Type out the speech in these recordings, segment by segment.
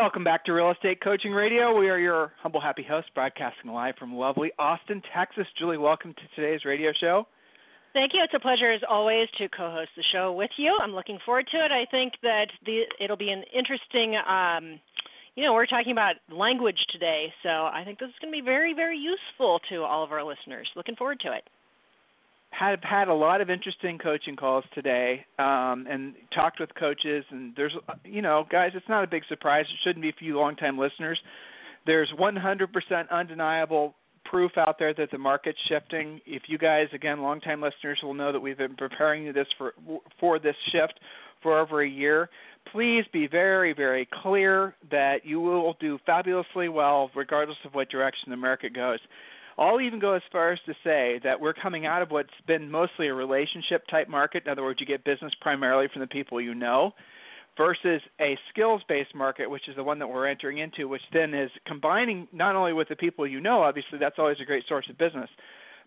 Welcome back to Real Estate Coaching Radio. We are your humble, happy hosts, broadcasting live from lovely Austin, Texas. Julie, welcome to today's radio show. Thank you. It's a pleasure, as always, to co-host the show with you. I'm looking forward to it. I think that the, it'll be an interesting. Um, you know, we're talking about language today, so I think this is going to be very, very useful to all of our listeners. Looking forward to it had had a lot of interesting coaching calls today um and talked with coaches and there's you know guys it's not a big surprise. It shouldn't be for you longtime listeners. There's 100% undeniable proof out there that the market's shifting. If you guys again longtime listeners will know that we've been preparing you this for for this shift for over a year please be very very clear that you will do fabulously well regardless of what direction the market goes I'll even go as far as to say that we're coming out of what's been mostly a relationship type market. In other words, you get business primarily from the people you know, versus a skills based market, which is the one that we're entering into, which then is combining not only with the people you know, obviously that's always a great source of business,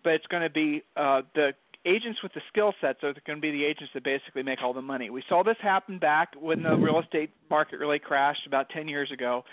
but it's going to be uh, the agents with the skill sets are going to be the agents that basically make all the money. We saw this happen back when the real estate market really crashed about 10 years ago,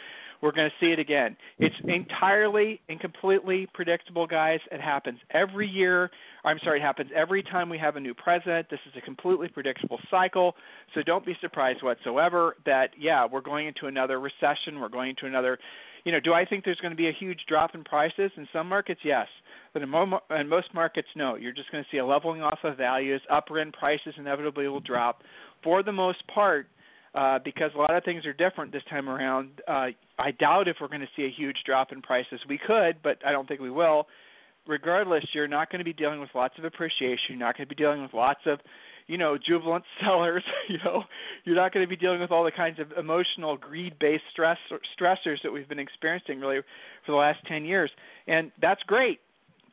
we're going to see it again. It's entirely and completely predictable, guys. It happens every year. I'm sorry, it happens every time we have a new president. This is a completely predictable cycle. So don't be surprised whatsoever that, yeah, we're going into another recession. We're going into another. You know, do I think there's going to be a huge drop in prices in some markets? Yes, but in, mo- in most markets, no. You're just going to see a leveling off of values. Upper end prices inevitably will drop. For the most part, uh, because a lot of things are different this time around. Uh, I doubt if we're going to see a huge drop in prices. We could, but I don't think we will. Regardless, you're not going to be dealing with lots of appreciation. You're not going to be dealing with lots of, you know, jubilant sellers. you know, you're not going to be dealing with all the kinds of emotional greed-based stress stressors that we've been experiencing really for the last 10 years. And that's great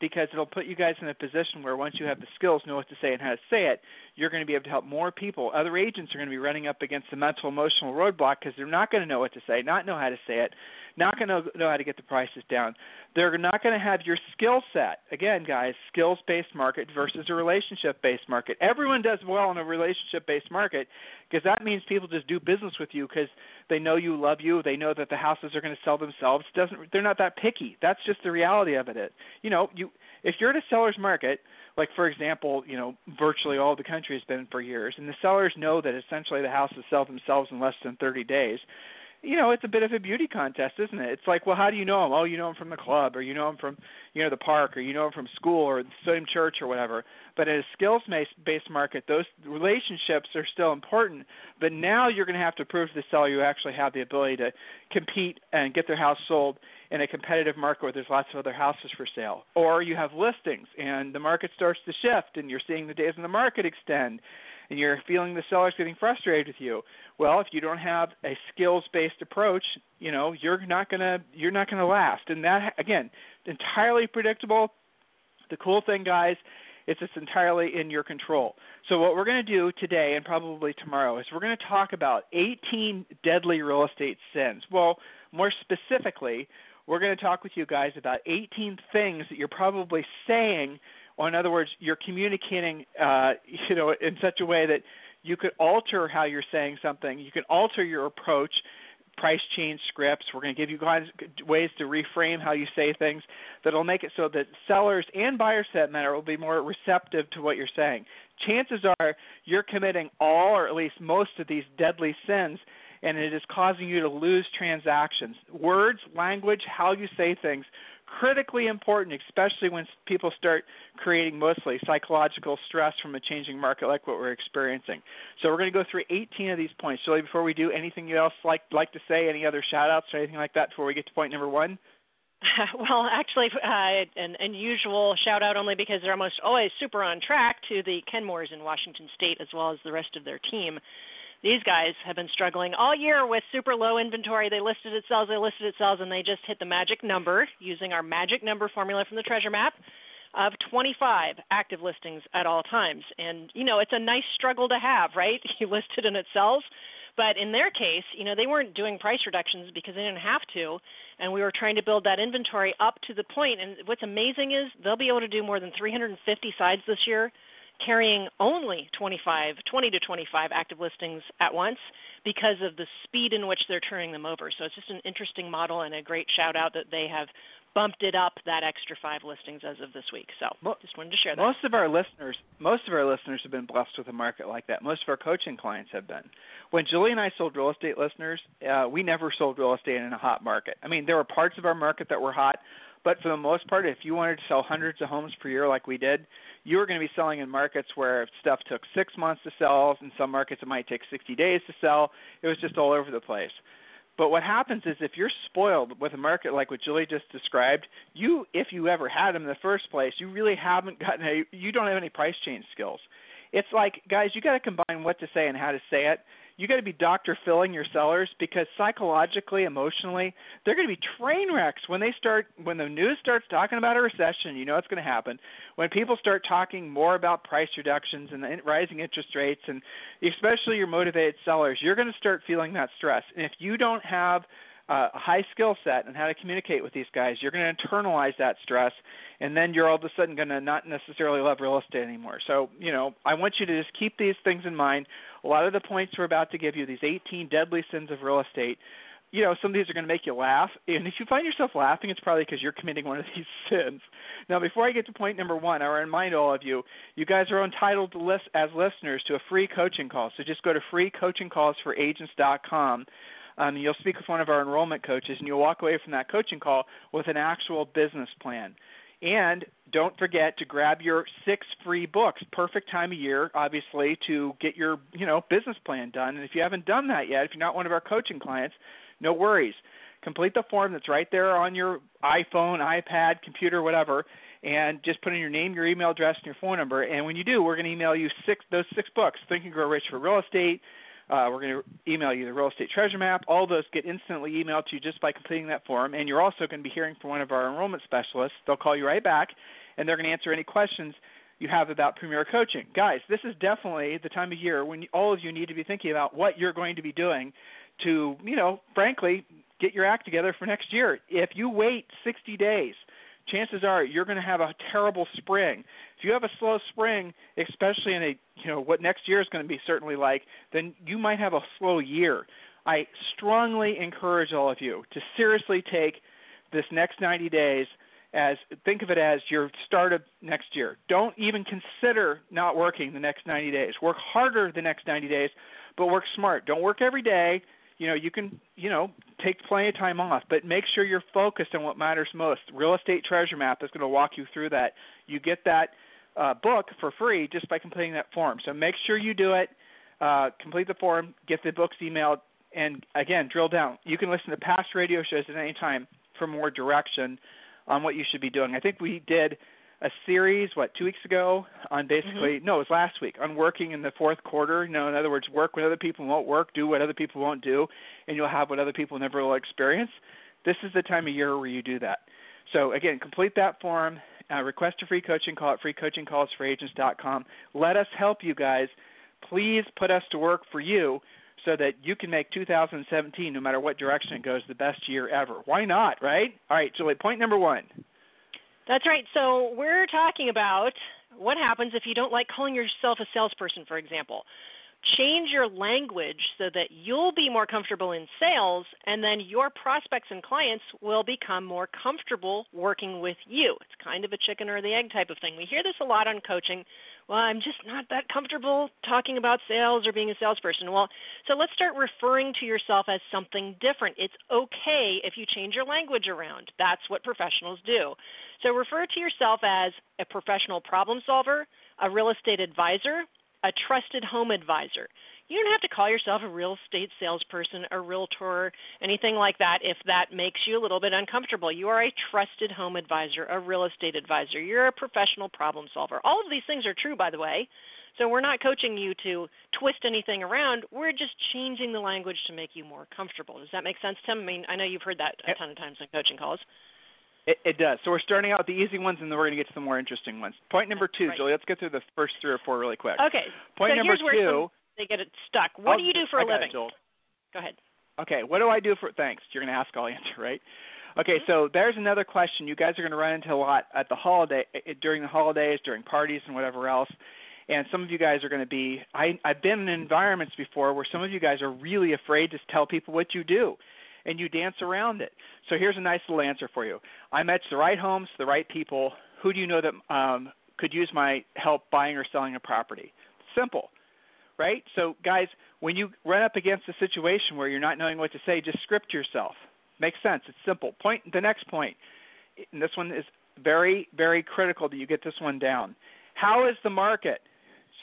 because it'll put you guys in a position where once you have the skills, know what to say and how to say it, you're going to be able to help more people. Other agents are going to be running up against the mental emotional roadblock because they're not going to know what to say, not know how to say it, not going to know how to get the prices down. They're not going to have your skill set. Again, guys, skills based market versus a relationship based market. Everyone does well in a relationship based market because that means people just do business with you because they know you love you. They know that the houses are going to sell themselves. Doesn't they're not that picky. That's just the reality of it. it you know, you if you're at a seller's market, like for example, you know, virtually all the country has been for years, and the sellers know that essentially the houses sell themselves in less than 30 days you know, it's a bit of a beauty contest, isn't it? It's like, well, how do you know him? Oh, you know him from the club, or you know him from, you know, the park, or you know him from school, or the same church, or whatever. But in a skills-based market, those relationships are still important. But now you're going to have to prove to the seller you actually have the ability to compete and get their house sold in a competitive market where there's lots of other houses for sale. Or you have listings, and the market starts to shift, and you're seeing the days in the market extend and you're feeling the seller's getting frustrated with you. Well, if you don't have a skills-based approach, you know, you're not to you're not to last. And that again, entirely predictable. The cool thing, guys, is it's entirely in your control. So what we're going to do today and probably tomorrow is we're going to talk about 18 deadly real estate sins. Well, more specifically, we're going to talk with you guys about 18 things that you're probably saying or in other words, you're communicating, uh, you know, in such a way that you could alter how you're saying something. You can alter your approach, price change scripts. We're going to give you guys ways to reframe how you say things that'll make it so that sellers and buyers, that matter, will be more receptive to what you're saying. Chances are you're committing all or at least most of these deadly sins and it is causing you to lose transactions. Words, language, how you say things critically important, especially when people start creating mostly psychological stress from a changing market like what we're experiencing. So we're going to go through 18 of these points. Julie, before we do, anything else like like to say? Any other shout outs or anything like that before we get to point number one? well, actually, uh, an unusual shout out only because they're almost always super on track to the Kenmores in Washington State as well as the rest of their team. These guys have been struggling all year with super low inventory. They listed it sells, they listed it sells, and they just hit the magic number using our magic number formula from the treasure map of 25 active listings at all times. And you know, it's a nice struggle to have, right? You list it and it sells. But in their case, you know, they weren't doing price reductions because they didn't have to, and we were trying to build that inventory up to the point. And what's amazing is they'll be able to do more than 350 sides this year carrying only 25, 20 to 25 active listings at once because of the speed in which they're turning them over. So it's just an interesting model and a great shout out that they have bumped it up that extra five listings as of this week. So just wanted to share that. Most of our listeners, most of our listeners have been blessed with a market like that. Most of our coaching clients have been. When Julie and I sold real estate listeners, uh, we never sold real estate in a hot market. I mean, there were parts of our market that were hot, but for the most part, if you wanted to sell hundreds of homes per year like we did, you were going to be selling in markets where stuff took six months to sell. In some markets, it might take 60 days to sell. It was just all over the place. But what happens is if you're spoiled with a market like what Julie just described, you, if you ever had them in the first place, you really haven't gotten a, you don't have any price change skills. It's like, guys, you got to combine what to say and how to say it you got to be doctor filling your sellers because psychologically, emotionally, they're going to be train wrecks when they start when the news starts talking about a recession. You know what's going to happen when people start talking more about price reductions and the rising interest rates, and especially your motivated sellers. You're going to start feeling that stress, and if you don't have uh, a high skill set and how to communicate with these guys, you're going to internalize that stress, and then you're all of a sudden going to not necessarily love real estate anymore. So, you know, I want you to just keep these things in mind. A lot of the points we're about to give you, these 18 deadly sins of real estate, you know, some of these are going to make you laugh. And if you find yourself laughing, it's probably because you're committing one of these sins. Now, before I get to point number one, I remind all of you, you guys are entitled to list as listeners to a free coaching call. So just go to freecoachingcallsforagents.com um, you'll speak with one of our enrollment coaches, and you'll walk away from that coaching call with an actual business plan. And don't forget to grab your six free books. Perfect time of year, obviously, to get your you know business plan done. And if you haven't done that yet, if you're not one of our coaching clients, no worries. Complete the form that's right there on your iPhone, iPad, computer, whatever, and just put in your name, your email address, and your phone number. And when you do, we're going to email you six those six books: Think and Grow Rich for Real Estate, uh, we're going to email you the real estate treasure map. All those get instantly emailed to you just by completing that form. And you're also going to be hearing from one of our enrollment specialists. They'll call you right back, and they're going to answer any questions you have about Premier Coaching. Guys, this is definitely the time of year when all of you need to be thinking about what you're going to be doing to, you know, frankly, get your act together for next year. If you wait 60 days, chances are you're going to have a terrible spring. If you have a slow spring, especially in a you know what next year is going to be certainly like, then you might have a slow year. I strongly encourage all of you to seriously take this next 90 days as think of it as your start of next year. Don't even consider not working the next 90 days. Work harder the next 90 days, but work smart. Don't work every day. You know, you can, you know, take plenty of time off, but make sure you're focused on what matters most. Real Estate Treasure Map is going to walk you through that. You get that uh, book for free just by completing that form. So make sure you do it. Uh, complete the form, get the books emailed, and again, drill down. You can listen to past radio shows at any time for more direction on what you should be doing. I think we did a series what two weeks ago on basically mm-hmm. no it was last week on working in the fourth quarter you know in other words work what other people won't work do what other people won't do and you'll have what other people never will experience this is the time of year where you do that so again complete that form uh, request a free coaching call at freecoachingcallsforagents.com. Let us help you guys. Please put us to work for you so that you can make 2017, no matter what direction it goes, the best year ever. Why not, right? All right, Julie, point number one. That's right. So we're talking about what happens if you don't like calling yourself a salesperson, for example change your language so that you'll be more comfortable in sales and then your prospects and clients will become more comfortable working with you. It's kind of a chicken or the egg type of thing. We hear this a lot on coaching. Well, I'm just not that comfortable talking about sales or being a salesperson. Well, so let's start referring to yourself as something different. It's okay if you change your language around. That's what professionals do. So refer to yourself as a professional problem solver, a real estate advisor, a trusted home advisor. You don't have to call yourself a real estate salesperson, a realtor, anything like that if that makes you a little bit uncomfortable. You are a trusted home advisor, a real estate advisor. You're a professional problem solver. All of these things are true, by the way, So we're not coaching you to twist anything around. We're just changing the language to make you more comfortable. Does that make sense, Tim? I mean, I know you've heard that a ton of times in coaching calls. It, it does. So we're starting out with the easy ones, and then we're going to get to the more interesting ones. Point number two, right. Julie. Let's get through the first three or four really quick. Okay. Point so number two. some, they get it stuck. What I'll- do you do for I a it, living? Joel. Go ahead. Okay, what do I do for thanks? You're going to ask, I'll answer, right? Okay, so there's another question you guys are going to run into a lot at the holiday eh, during the holidays, during parties and whatever else. And some of you guys are going to be I I've been in environments before where some of you guys are really afraid to tell people what you do and you dance around it. So here's a nice little answer for you. I match the right homes, the right people. Who do you know that um could use my help buying or selling a property? Simple right? So, guys, when you run up against a situation where you're not knowing what to say, just script yourself. Makes sense. It's simple. Point. The next point, and this one is very, very critical that you get this one down. How is the market?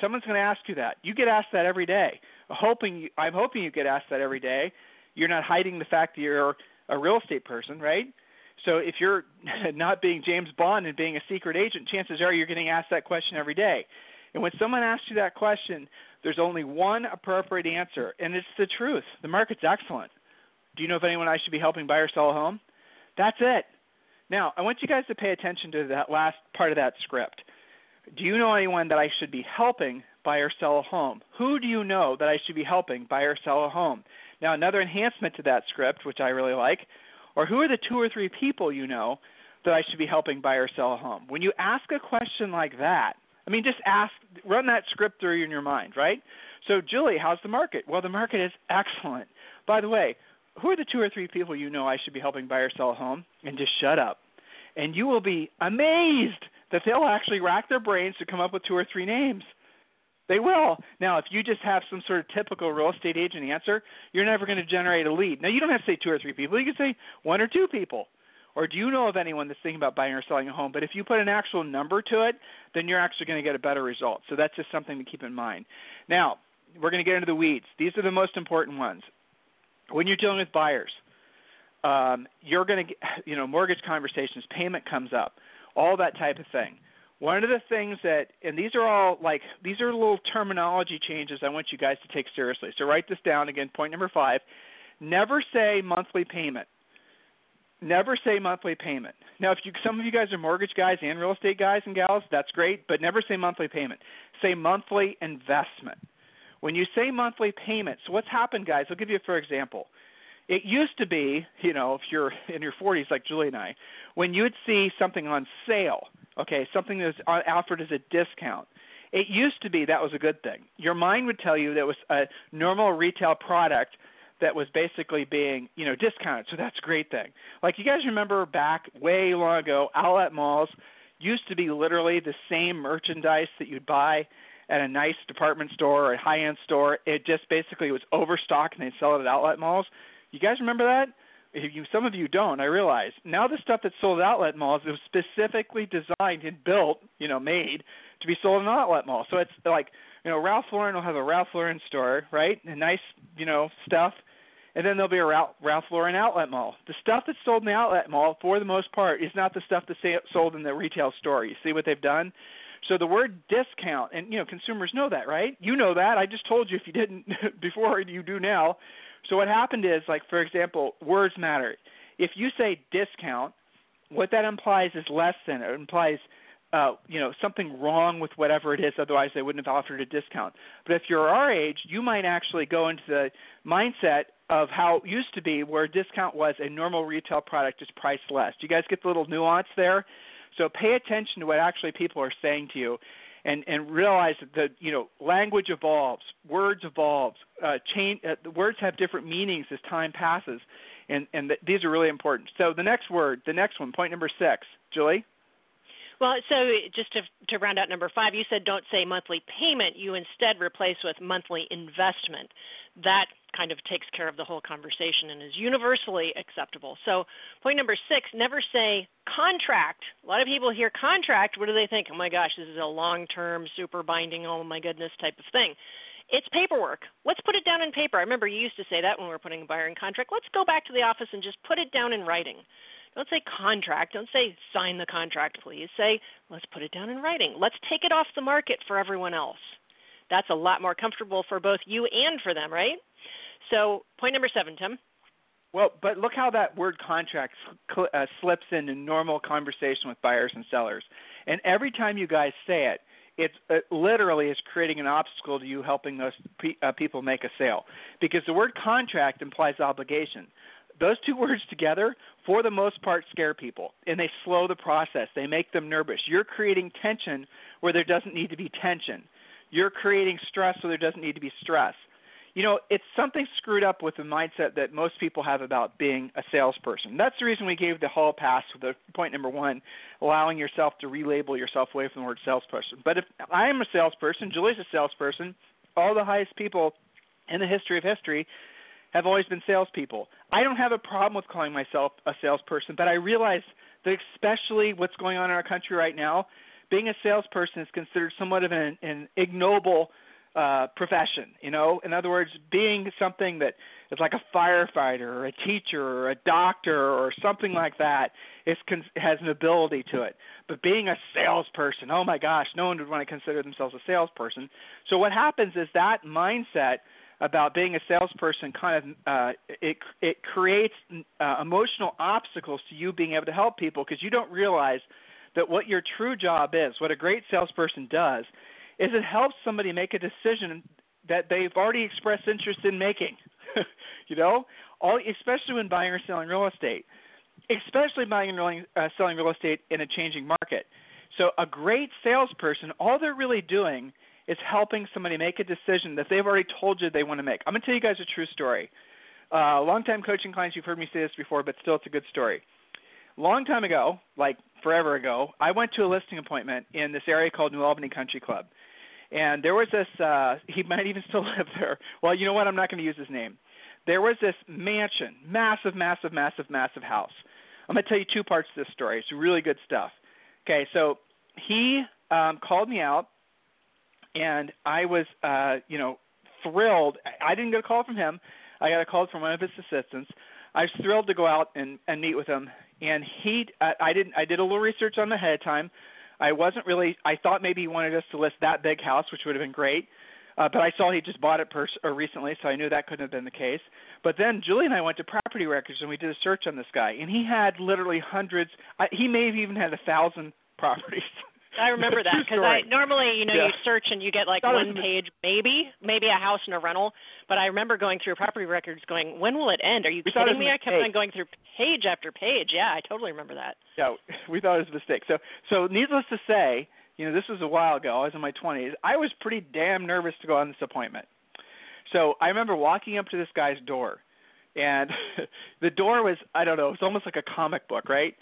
Someone's going to ask you that. You get asked that every day. Hoping you, I'm hoping you get asked that every day. You're not hiding the fact that you're a real estate person, right? So if you're not being James Bond and being a secret agent, chances are you're getting asked that question every day. And when someone asks you that question, there's only one appropriate answer, and it's the truth. The market's excellent. Do you know of anyone I should be helping buy or sell a home? That's it. Now, I want you guys to pay attention to that last part of that script. Do you know anyone that I should be helping buy or sell a home? Who do you know that I should be helping buy or sell a home? Now, another enhancement to that script, which I really like, or who are the two or three people you know that I should be helping buy or sell a home? When you ask a question like that, I mean, just ask, run that script through in your mind, right? So, Julie, how's the market? Well, the market is excellent. By the way, who are the two or three people you know I should be helping buy or sell a home? And just shut up. And you will be amazed that they'll actually rack their brains to come up with two or three names. They will. Now, if you just have some sort of typical real estate agent answer, you're never going to generate a lead. Now, you don't have to say two or three people. You can say one or two people. Or do you know of anyone that's thinking about buying or selling a home? But if you put an actual number to it, then you're actually going to get a better result. So that's just something to keep in mind. Now, we're going to get into the weeds. These are the most important ones. When you're dealing with buyers, um, you're going to get, you know, mortgage conversations, payment comes up, all that type of thing. One of the things that, and these are all like, these are little terminology changes I want you guys to take seriously. So write this down again. Point number five never say monthly payment. Never say monthly payment. Now, if you, some of you guys are mortgage guys and real estate guys and gals, that's great, but never say monthly payment. Say monthly investment. When you say monthly payment, so what's happened, guys? I'll give you for example. It used to be, you know, if you're in your 40s like Julie and I, when you'd see something on sale, okay, something that's offered as a discount, it used to be that was a good thing. Your mind would tell you that was a normal retail product that was basically being, you know, discounted. So that's a great thing. Like you guys remember back way long ago, outlet malls used to be literally the same merchandise that you'd buy at a nice department store or a high end store. It just basically was overstocked and they'd sell it at outlet malls. You guys remember that? If you, some of you don't, I realize. Now the stuff that's sold at outlet malls is specifically designed and built, you know, made to be sold in an outlet mall. So it's like, you know, Ralph Lauren will have a Ralph Lauren store, right? And nice, you know, stuff. And then there'll be a Ralph, Ralph Lauren outlet mall. The stuff that's sold in the outlet mall, for the most part, is not the stuff that's sold in the retail store. You see what they've done? So the word discount, and you know, consumers know that, right? You know that. I just told you if you didn't before, you do now. So what happened is, like for example, words matter. If you say discount, what that implies is less than. It implies, uh, you know, something wrong with whatever it is. Otherwise, they wouldn't have offered a discount. But if you're our age, you might actually go into the mindset of how it used to be, where a discount was a normal retail product is priced less. Do you guys get the little nuance there? So pay attention to what actually people are saying to you, and and realize that the you know language evolves, words evolves, uh, change. Uh, the words have different meanings as time passes, and and th- these are really important. So the next word, the next one, point number six, Julie. Well, so just to to round out number five, you said don't say monthly payment. You instead replace with monthly investment. That kind of takes care of the whole conversation and is universally acceptable. So, point number six: never say contract. A lot of people hear contract. What do they think? Oh my gosh, this is a long-term, super binding. Oh my goodness, type of thing. It's paperwork. Let's put it down in paper. I remember you used to say that when we were putting a buyer in contract. Let's go back to the office and just put it down in writing. Don't say contract. Don't say sign the contract, please. Say, let's put it down in writing. Let's take it off the market for everyone else. that's a lot more comfortable for both you and for them, right? So, point number seven, Tim. Well, but look how that word contract uh, slips into normal conversation with buyers and sellers. And every time you guys say it, it, it literally is creating an obstacle to you helping those pe- uh, people make a sale because the word contract implies obligation. Those two words together, for the most part, scare people and they slow the process. They make them nervous. You're creating tension where there doesn't need to be tension. You're creating stress where there doesn't need to be stress you know, it's something screwed up with the mindset that most people have about being a salesperson. That's the reason we gave the hall pass with the point number one, allowing yourself to relabel yourself away from the word salesperson. But if I am a salesperson, Julie's a salesperson, all the highest people in the history of history have always been salespeople. I don't have a problem with calling myself a salesperson, but I realize that especially what's going on in our country right now, being a salesperson is considered somewhat of an, an ignoble – uh, profession. You know, in other words, being something that is like a firefighter or a teacher or a doctor or something like that is has an ability to it. But being a salesperson, oh my gosh, no one would want to consider themselves a salesperson. So what happens is that mindset about being a salesperson kind of uh, it it creates uh, emotional obstacles to you being able to help people because you don't realize that what your true job is, what a great salesperson does, is it helps somebody make a decision that they've already expressed interest in making. you know, all especially when buying or selling real estate, especially buying and uh, selling real estate in a changing market. So a great salesperson, all they're really doing is helping somebody make a decision that they've already told you they want to make. I'm going to tell you guys a true story. Uh, long-time coaching clients, you've heard me say this before, but still, it's a good story. Long time ago, like forever ago, I went to a listing appointment in this area called New Albany Country Club. And there was this uh he might even still live there. Well, you know what? I'm not going to use his name. There was this mansion, massive, massive, massive, massive house. I'm going to tell you two parts of this story. It's really good stuff. Okay, so he um called me out and I was uh, you know, thrilled. I didn't get a call from him. I got a call from one of his assistants. I was thrilled to go out and, and meet with him. And he, I, I didn't. I did a little research on him ahead of time. I wasn't really. I thought maybe he wanted us to list that big house, which would have been great. Uh, but I saw he just bought it pers- or recently, so I knew that couldn't have been the case. But then Julie and I went to property records and we did a search on this guy, and he had literally hundreds. I, he may have even had a thousand properties. I remember that because I normally, you know, yeah. you search and you get like one page, maybe, maybe a house and a rental. But I remember going through property records, going, when will it end? Are you we kidding me? I kept on going through page after page. Yeah, I totally remember that. Yeah, we thought it was a mistake. So, so needless to say, you know, this was a while ago. I was in my 20s. I was pretty damn nervous to go on this appointment. So I remember walking up to this guy's door, and the door was I don't know, it was almost like a comic book, right?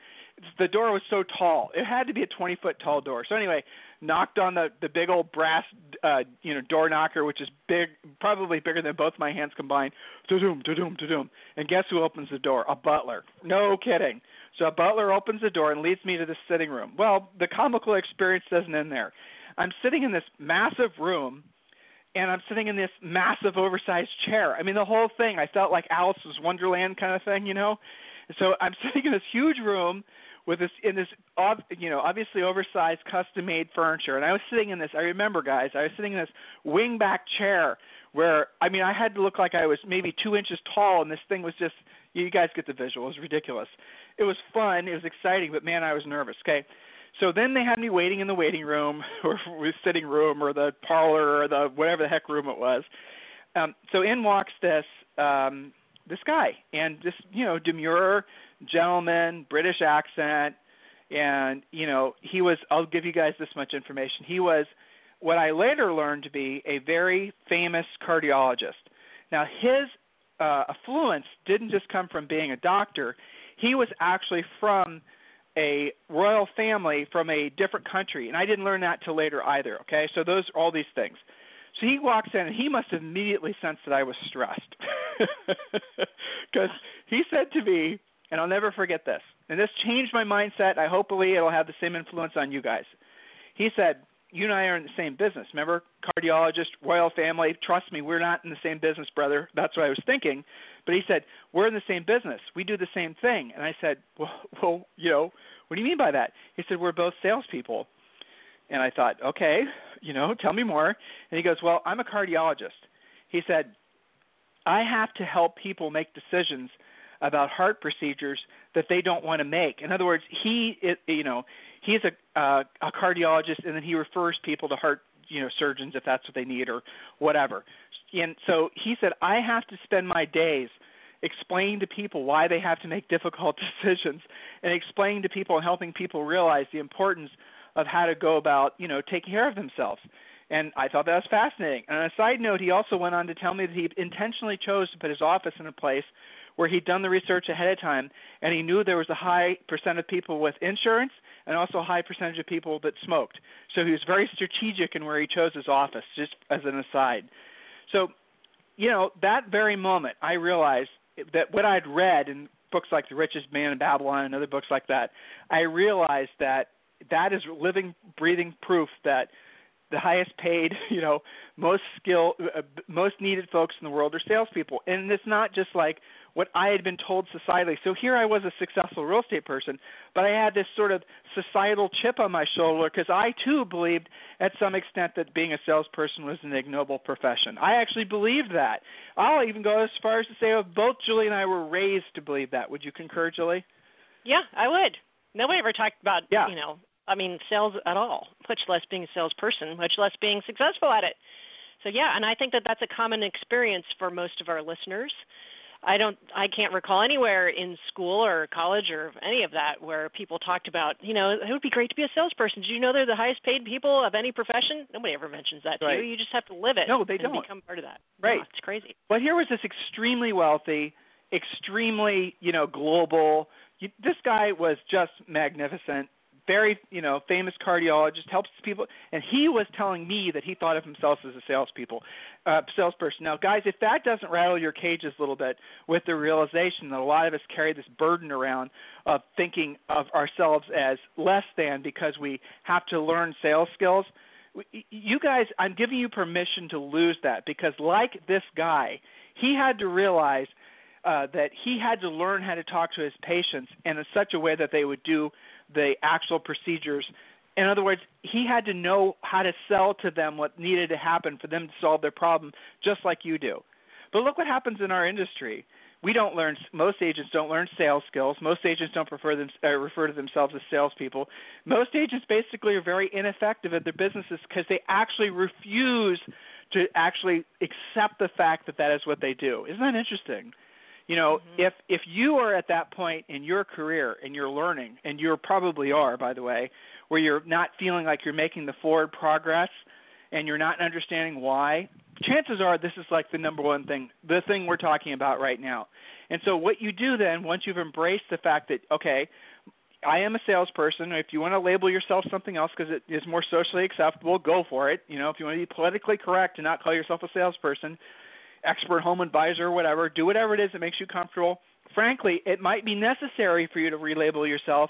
The door was so tall. It had to be a 20 foot tall door. So anyway, knocked on the the big old brass uh you know door knocker which is big probably bigger than both my hands combined. Da-doom, da-doom, da-doom. And guess who opens the door? A butler. No kidding. So a butler opens the door and leads me to the sitting room. Well, the comical experience doesn't end there. I'm sitting in this massive room and I'm sitting in this massive oversized chair. I mean the whole thing I felt like Alice's Wonderland kind of thing, you know. So I'm sitting in this huge room with this in this you know obviously oversized custom made furniture. And i was sitting in this i remember guys i was sitting in this wing back chair where i mean i had to look like i was maybe two inches tall and this thing was just you guys get the visual it was ridiculous. It was fun it was exciting but man i was nervous okay? So then they had me waiting in the waiting room or the sitting room or the parlor or the whatever the heck room it was. Um so in walks this um this guy and this you know demure gentleman, British accent, and you know he was. I'll give you guys this much information. He was what I later learned to be a very famous cardiologist. Now his uh, affluence didn't just come from being a doctor. He was actually from a royal family from a different country, and I didn't learn that till later either. Okay, so those all these things. So he walks in, and he must have immediately sensed that I was stressed, because he said to me, and I'll never forget this. And this changed my mindset. I hopefully it'll have the same influence on you guys. He said, "You and I are in the same business. Remember, cardiologist, royal family. Trust me, we're not in the same business, brother." That's what I was thinking. But he said, "We're in the same business. We do the same thing." And I said, "Well, well, you know, what do you mean by that?" He said, "We're both salespeople." And I thought, okay, you know, tell me more. And he goes, well, I'm a cardiologist. He said, I have to help people make decisions about heart procedures that they don't want to make. In other words, he, you know, he's a uh, a cardiologist, and then he refers people to heart, you know, surgeons if that's what they need or whatever. And so he said, I have to spend my days explaining to people why they have to make difficult decisions, and explaining to people and helping people realize the importance of how to go about, you know, taking care of themselves. And I thought that was fascinating. And on a side note, he also went on to tell me that he intentionally chose to put his office in a place where he'd done the research ahead of time and he knew there was a high percent of people with insurance and also a high percentage of people that smoked. So he was very strategic in where he chose his office, just as an aside. So, you know, that very moment, I realized that what I'd read in books like The Richest Man in Babylon and other books like that, I realized that that is living, breathing proof that the highest paid, you know, most skill, uh, most needed folks in the world are salespeople, and it's not just like what I had been told societally. So here I was a successful real estate person, but I had this sort of societal chip on my shoulder because I too believed at some extent that being a salesperson was an ignoble profession. I actually believed that. I'll even go as far as to say both Julie and I were raised to believe that. Would you concur, Julie? Yeah, I would. Nobody ever talked about, yeah. you know, I mean, sales at all, much less being a salesperson, much less being successful at it. So yeah, and I think that that's a common experience for most of our listeners. I don't I can't recall anywhere in school or college or any of that where people talked about, you know, it would be great to be a salesperson. Do you know they're the highest paid people of any profession? Nobody ever mentions that right. to you. You just have to live it no, they and don't. become part of that. Right. It's crazy. But here was this extremely wealthy, extremely, you know, global you, this guy was just magnificent very you know famous cardiologist helps people and he was telling me that he thought of himself as a salespeople uh salesperson. Now guys if that doesn't rattle your cages a little bit with the realization that a lot of us carry this burden around of thinking of ourselves as less than because we have to learn sales skills you guys i'm giving you permission to lose that because like this guy he had to realize uh, that he had to learn how to talk to his patients in a, such a way that they would do the actual procedures. In other words, he had to know how to sell to them what needed to happen for them to solve their problem, just like you do. But look what happens in our industry. We don't learn. Most agents don't learn sales skills. Most agents don't prefer them, uh, refer to themselves as salespeople. Most agents basically are very ineffective at their businesses because they actually refuse to actually accept the fact that that is what they do. Isn't that interesting? You know, mm-hmm. if if you are at that point in your career and you're learning, and you probably are, by the way, where you're not feeling like you're making the forward progress, and you're not understanding why, chances are this is like the number one thing, the thing we're talking about right now. And so what you do then, once you've embraced the fact that okay, I am a salesperson. If you want to label yourself something else because it is more socially acceptable, go for it. You know, if you want to be politically correct and not call yourself a salesperson, expert home advisor or whatever, do whatever it is that makes you comfortable. Frankly, it might be necessary for you to relabel yourself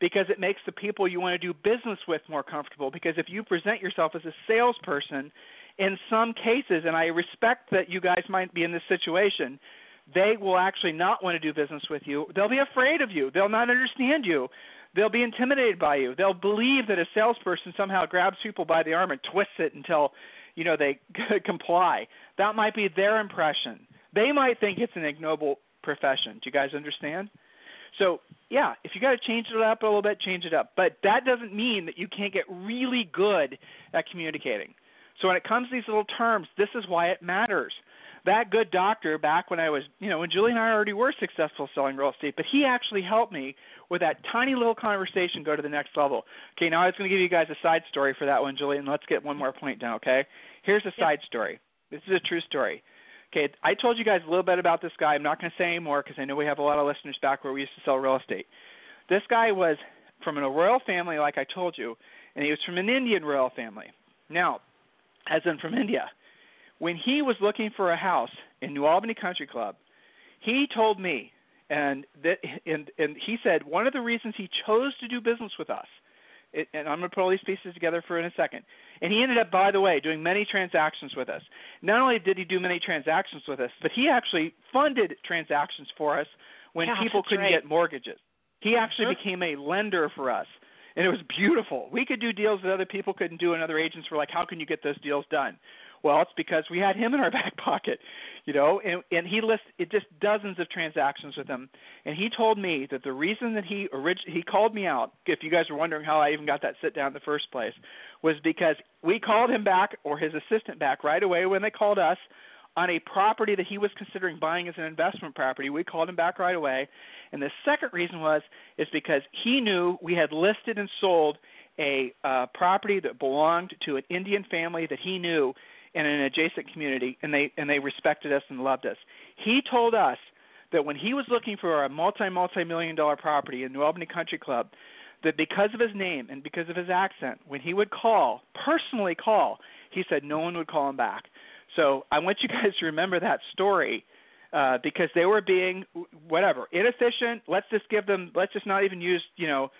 because it makes the people you want to do business with more comfortable. Because if you present yourself as a salesperson, in some cases, and I respect that you guys might be in this situation, they will actually not want to do business with you. They'll be afraid of you. They'll not understand you. They'll be intimidated by you. They'll believe that a salesperson somehow grabs people by the arm and twists it until you know they comply. That might be their impression. They might think it's an ignoble profession. Do you guys understand? So yeah, if you got to change it up a little bit, change it up. But that doesn't mean that you can't get really good at communicating. So when it comes to these little terms, this is why it matters. That good doctor back when I was, you know, when Julie and I already were successful selling real estate, but he actually helped me with that tiny little conversation go to the next level. Okay, now I was going to give you guys a side story for that one, Julie, and let's get one more point down, okay? Here's a side story. This is a true story. Okay, I told you guys a little bit about this guy. I'm not going to say anymore because I know we have a lot of listeners back where we used to sell real estate. This guy was from a royal family, like I told you, and he was from an Indian royal family. Now, as in from India, when he was looking for a house in New Albany Country Club, he told me, and that, and and he said one of the reasons he chose to do business with us it, and I'm going to put all these pieces together for in a second. And he ended up, by the way, doing many transactions with us. Not only did he do many transactions with us, but he actually funded transactions for us when yeah, people couldn't right. get mortgages. He actually uh-huh. became a lender for us. and it was beautiful. We could do deals that other people couldn't do, and other agents were like, "How can you get those deals done?" Well, it's because we had him in our back pocket, you know, and and he lists it just dozens of transactions with him, and he told me that the reason that he orig- he called me out, if you guys were wondering how I even got that sit down in the first place, was because we called him back or his assistant back right away when they called us on a property that he was considering buying as an investment property. We called him back right away, and the second reason was is because he knew we had listed and sold a uh, property that belonged to an Indian family that he knew in an adjacent community, and they and they respected us and loved us. He told us that when he was looking for a multi multi million dollar property in New Albany Country Club, that because of his name and because of his accent, when he would call, personally call, he said no one would call him back. So I want you guys to remember that story uh, because they were being whatever inefficient. Let's just give them. Let's just not even use you know.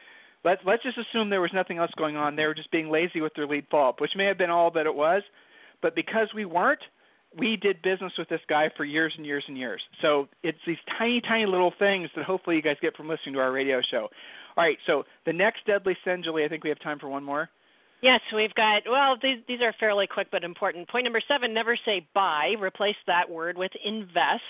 Let's let's just assume there was nothing else going on. They were just being lazy with their lead up, which may have been all that it was. But because we weren't, we did business with this guy for years and years and years. So it's these tiny, tiny little things that hopefully you guys get from listening to our radio show. All right, so the next deadly sin, Julie, I think we have time for one more. Yes, we've got, well, these, these are fairly quick but important. Point number seven never say buy, replace that word with invest.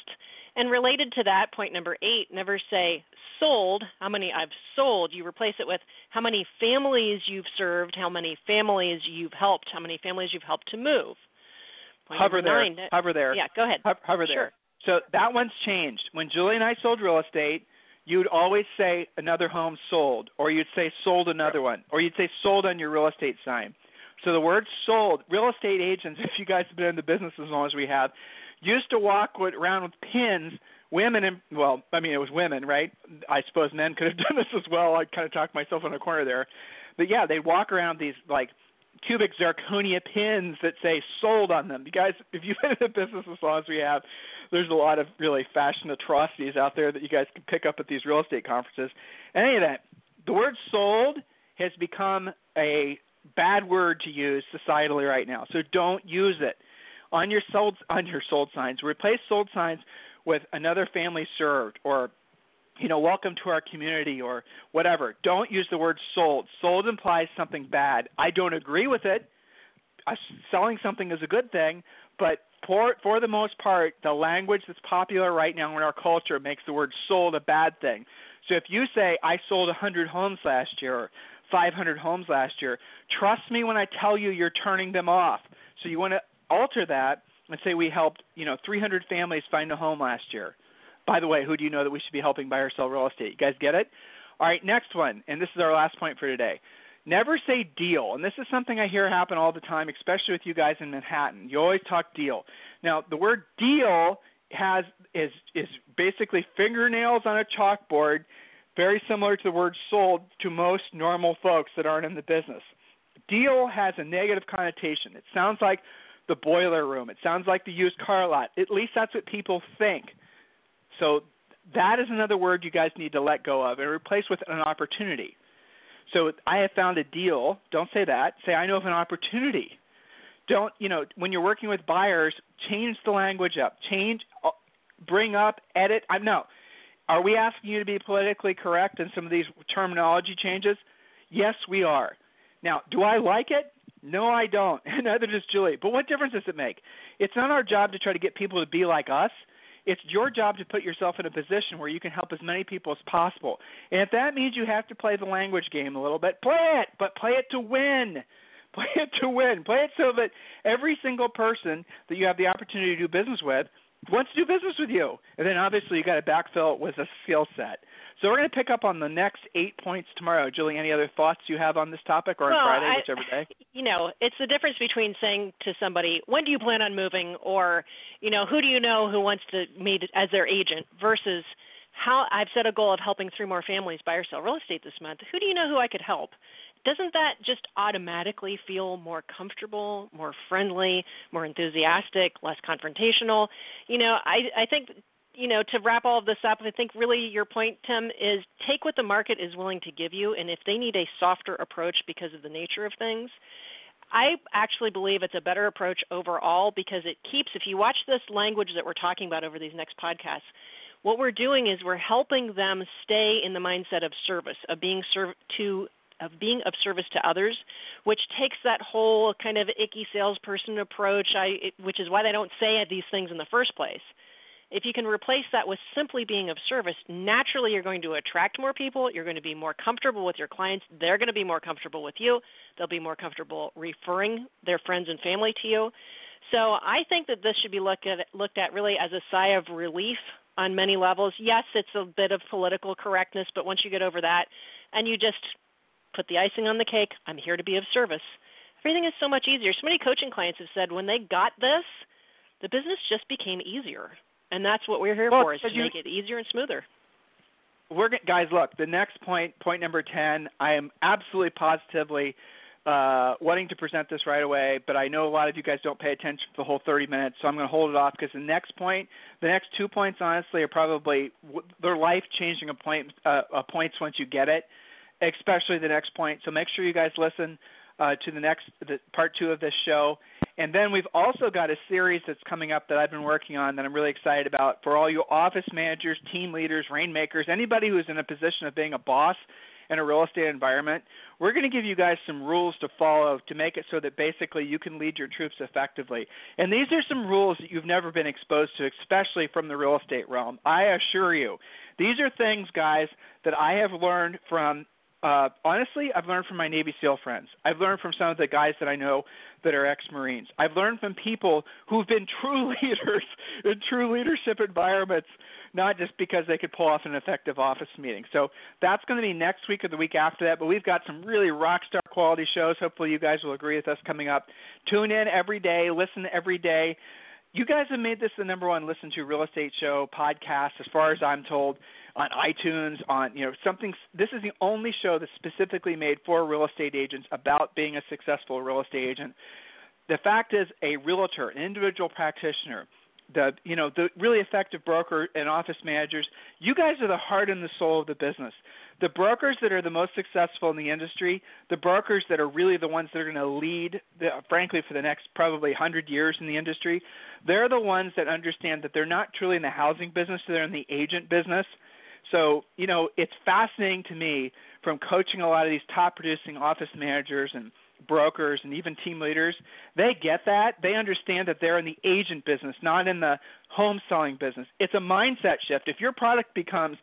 And related to that, point number eight, never say sold, how many I've sold. You replace it with how many families you've served, how many families you've helped, how many families you've helped to move. Point hover there. Nine, hover there. Yeah, go ahead. Hover, hover there. Sure. So that one's changed. When Julie and I sold real estate, you'd always say another home sold, or you'd say sold another one, or you'd say sold on your real estate sign. So the word sold, real estate agents, if you guys have been in the business as long as we have, used to walk around with pins. Women and well, I mean it was women, right? I suppose men could have done this as well. I kind of talked myself in a corner there, but yeah, they'd walk around these like cubic zirconia pins that say sold on them. You guys, if you've been in the business as long as we have, there's a lot of really fashion atrocities out there that you guys can pick up at these real estate conferences. Any of that, the word sold has become a bad word to use societally right now. So don't use it on your sold on your sold signs. Replace sold signs with another family served or you know, welcome to our community or whatever. Don't use the word sold. Sold implies something bad. I don't agree with it. selling something is a good thing, but for for the most part, the language that's popular right now in our culture makes the word sold a bad thing. So if you say I sold 100 homes last year or 500 homes last year, trust me when I tell you you're turning them off. So you want to alter that and say we helped, you know, 300 families find a home last year. By the way, who do you know that we should be helping buy or sell real estate? You guys get it? All right, next one, and this is our last point for today. Never say deal. And this is something I hear happen all the time, especially with you guys in Manhattan. You always talk deal. Now, the word deal has is is basically fingernails on a chalkboard, very similar to the word sold to most normal folks that aren't in the business. Deal has a negative connotation. It sounds like the boiler room. It sounds like the used car lot. At least that's what people think. So that is another word you guys need to let go of and replace with an opportunity. So I have found a deal. Don't say that. Say I know of an opportunity. Don't you know when you're working with buyers, change the language up. Change, uh, bring up, edit. I know. Are we asking you to be politically correct in some of these terminology changes? Yes, we are. Now, do I like it? No, I don't. And neither does Julie. But what difference does it make? It's not our job to try to get people to be like us. It's your job to put yourself in a position where you can help as many people as possible. And if that means you have to play the language game a little bit, play it, but play it to win. Play it to win. Play it so that every single person that you have the opportunity to do business with wants to do business with you. And then obviously you got to backfill it with a skill set. So we're going to pick up on the next eight points tomorrow. Julie, any other thoughts you have on this topic or well, on Friday, I, whichever day? You know, it's the difference between saying to somebody, "When do you plan on moving?" or, you know, "Who do you know who wants to meet as their agent?" versus how I've set a goal of helping three more families buy or sell real estate this month. Who do you know who I could help? Doesn't that just automatically feel more comfortable, more friendly, more enthusiastic, less confrontational? You know, I I think you know, to wrap all of this up, I think really your point, Tim, is take what the market is willing to give you, and if they need a softer approach because of the nature of things, I actually believe it's a better approach overall because it keeps, if you watch this language that we're talking about over these next podcasts, what we're doing is we're helping them stay in the mindset of service, of being served to of being of service to others, which takes that whole kind of icky salesperson approach, I, which is why they don't say these things in the first place. If you can replace that with simply being of service, naturally you're going to attract more people. You're going to be more comfortable with your clients. They're going to be more comfortable with you. They'll be more comfortable referring their friends and family to you. So I think that this should be looked at looked at really as a sigh of relief on many levels. Yes, it's a bit of political correctness, but once you get over that and you just put the icing on the cake, I'm here to be of service. Everything is so much easier. So many coaching clients have said when they got this, the business just became easier. And that's what we're here well, for is to you, make it easier and smoother. We're guys, look, the next point, point number 10, I am absolutely positively uh, wanting to present this right away, but I know a lot of you guys don't pay attention for the whole 30 minutes, so I'm going to hold it off because the next point, the next two points, honestly, are probably they're life-changing point, uh, uh, points once you get it, especially the next point. So make sure you guys listen uh, to the next the part two of this show, and then we've also got a series that's coming up that I've been working on that I'm really excited about for all you office managers, team leaders, rainmakers, anybody who's in a position of being a boss in a real estate environment, we're going to give you guys some rules to follow to make it so that basically you can lead your troops effectively. And these are some rules that you've never been exposed to, especially from the real estate realm. I assure you, these are things, guys, that I have learned from uh, honestly, I've learned from my Navy SEAL friends. I've learned from some of the guys that I know that are ex-Marines. I've learned from people who've been true leaders in true leadership environments not just because they could pull off an effective office meeting. So that's going to be next week or the week after that. But we've got some really rock star quality shows. Hopefully, you guys will agree with us coming up. Tune in every day, listen every day. You guys have made this the number one listen to real estate show podcast, as far as I'm told, on iTunes. On you know something. This is the only show that's specifically made for real estate agents about being a successful real estate agent. The fact is, a realtor, an individual practitioner the you know the really effective broker and office managers you guys are the heart and the soul of the business the brokers that are the most successful in the industry the brokers that are really the ones that are going to lead the, frankly for the next probably 100 years in the industry they're the ones that understand that they're not truly in the housing business they're in the agent business so you know it's fascinating to me from coaching a lot of these top producing office managers and brokers and even team leaders, they get that. They understand that they're in the agent business, not in the home selling business. It's a mindset shift. If your product becomes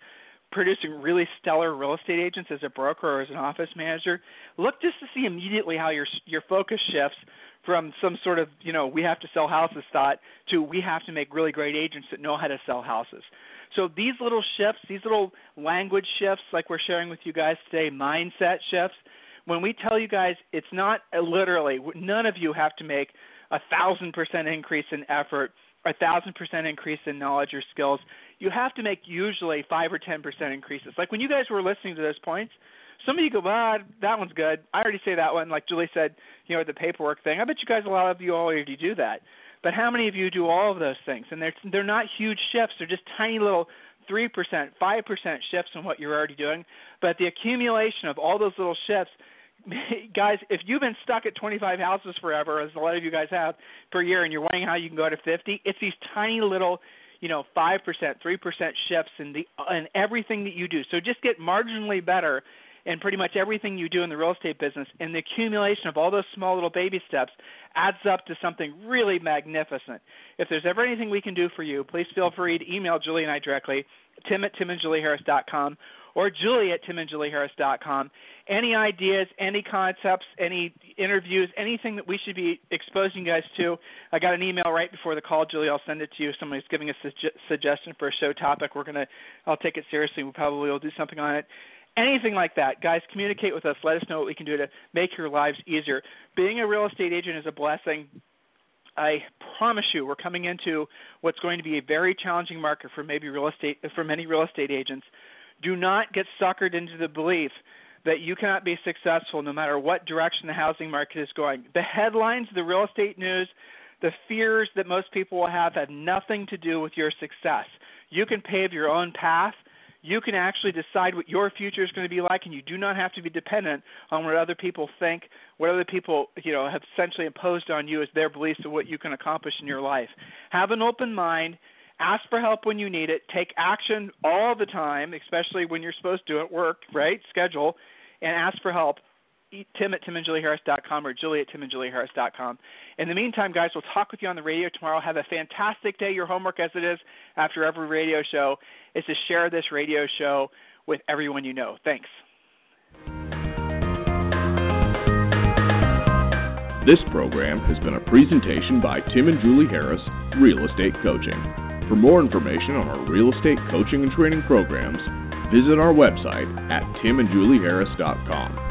producing really stellar real estate agents as a broker or as an office manager, look just to see immediately how your your focus shifts from some sort of, you know, we have to sell houses thought to we have to make really great agents that know how to sell houses. So these little shifts, these little language shifts like we're sharing with you guys today, mindset shifts, when we tell you guys it's not literally none of you have to make a thousand percent increase in effort a thousand percent increase in knowledge or skills. You have to make usually five or ten percent increases. Like when you guys were listening to those points some of you go ah that one's good. I already say that one like julie said you know the paperwork thing. I bet you guys a lot of you already do that but how many of you do all of those things? And they're they're not huge shifts. They're just tiny little 3%, 5% shifts in what you're already doing, but the accumulation of all those little shifts guys, if you've been stuck at 25 houses forever, as a lot of you guys have per year, and you're wondering how you can go to 50, it's these tiny little, you know, five percent, three percent shifts in the in everything that you do. So just get marginally better in pretty much everything you do in the real estate business, and the accumulation of all those small little baby steps adds up to something really magnificent. If there's ever anything we can do for you, please feel free to email Julie and I directly, tim at timandjulieharris.com or Julie at timandjulieharris.com. Any ideas, any concepts, any interviews, anything that we should be exposing you guys to? I got an email right before the call, Julie. I'll send it to you. Somebody's giving a suge- suggestion for a show topic. We're gonna, I'll take it seriously. We probably will do something on it. Anything like that, guys, communicate with us. Let us know what we can do to make your lives easier. Being a real estate agent is a blessing. I promise you, we're coming into what's going to be a very challenging market for maybe real estate for many real estate agents. Do not get suckered into the belief that you cannot be successful no matter what direction the housing market is going. The headlines, the real estate news, the fears that most people will have have nothing to do with your success. You can pave your own path. You can actually decide what your future is going to be like, and you do not have to be dependent on what other people think, what other people you know have essentially imposed on you as their beliefs of what you can accomplish in your life. Have an open mind ask for help when you need it, take action all the time, especially when you're supposed to at work, right? Schedule and ask for help Tim at timandjulieharris.com or Julie at timandjulieharris.com. In the meantime, guys, we'll talk with you on the radio tomorrow. Have a fantastic day. Your homework, as it is after every radio show, is to share this radio show with everyone you know. Thanks. This program has been a presentation by Tim and Julie Harris, Real Estate Coaching. For more information on our real estate coaching and training programs, visit our website at timandjulieharris.com.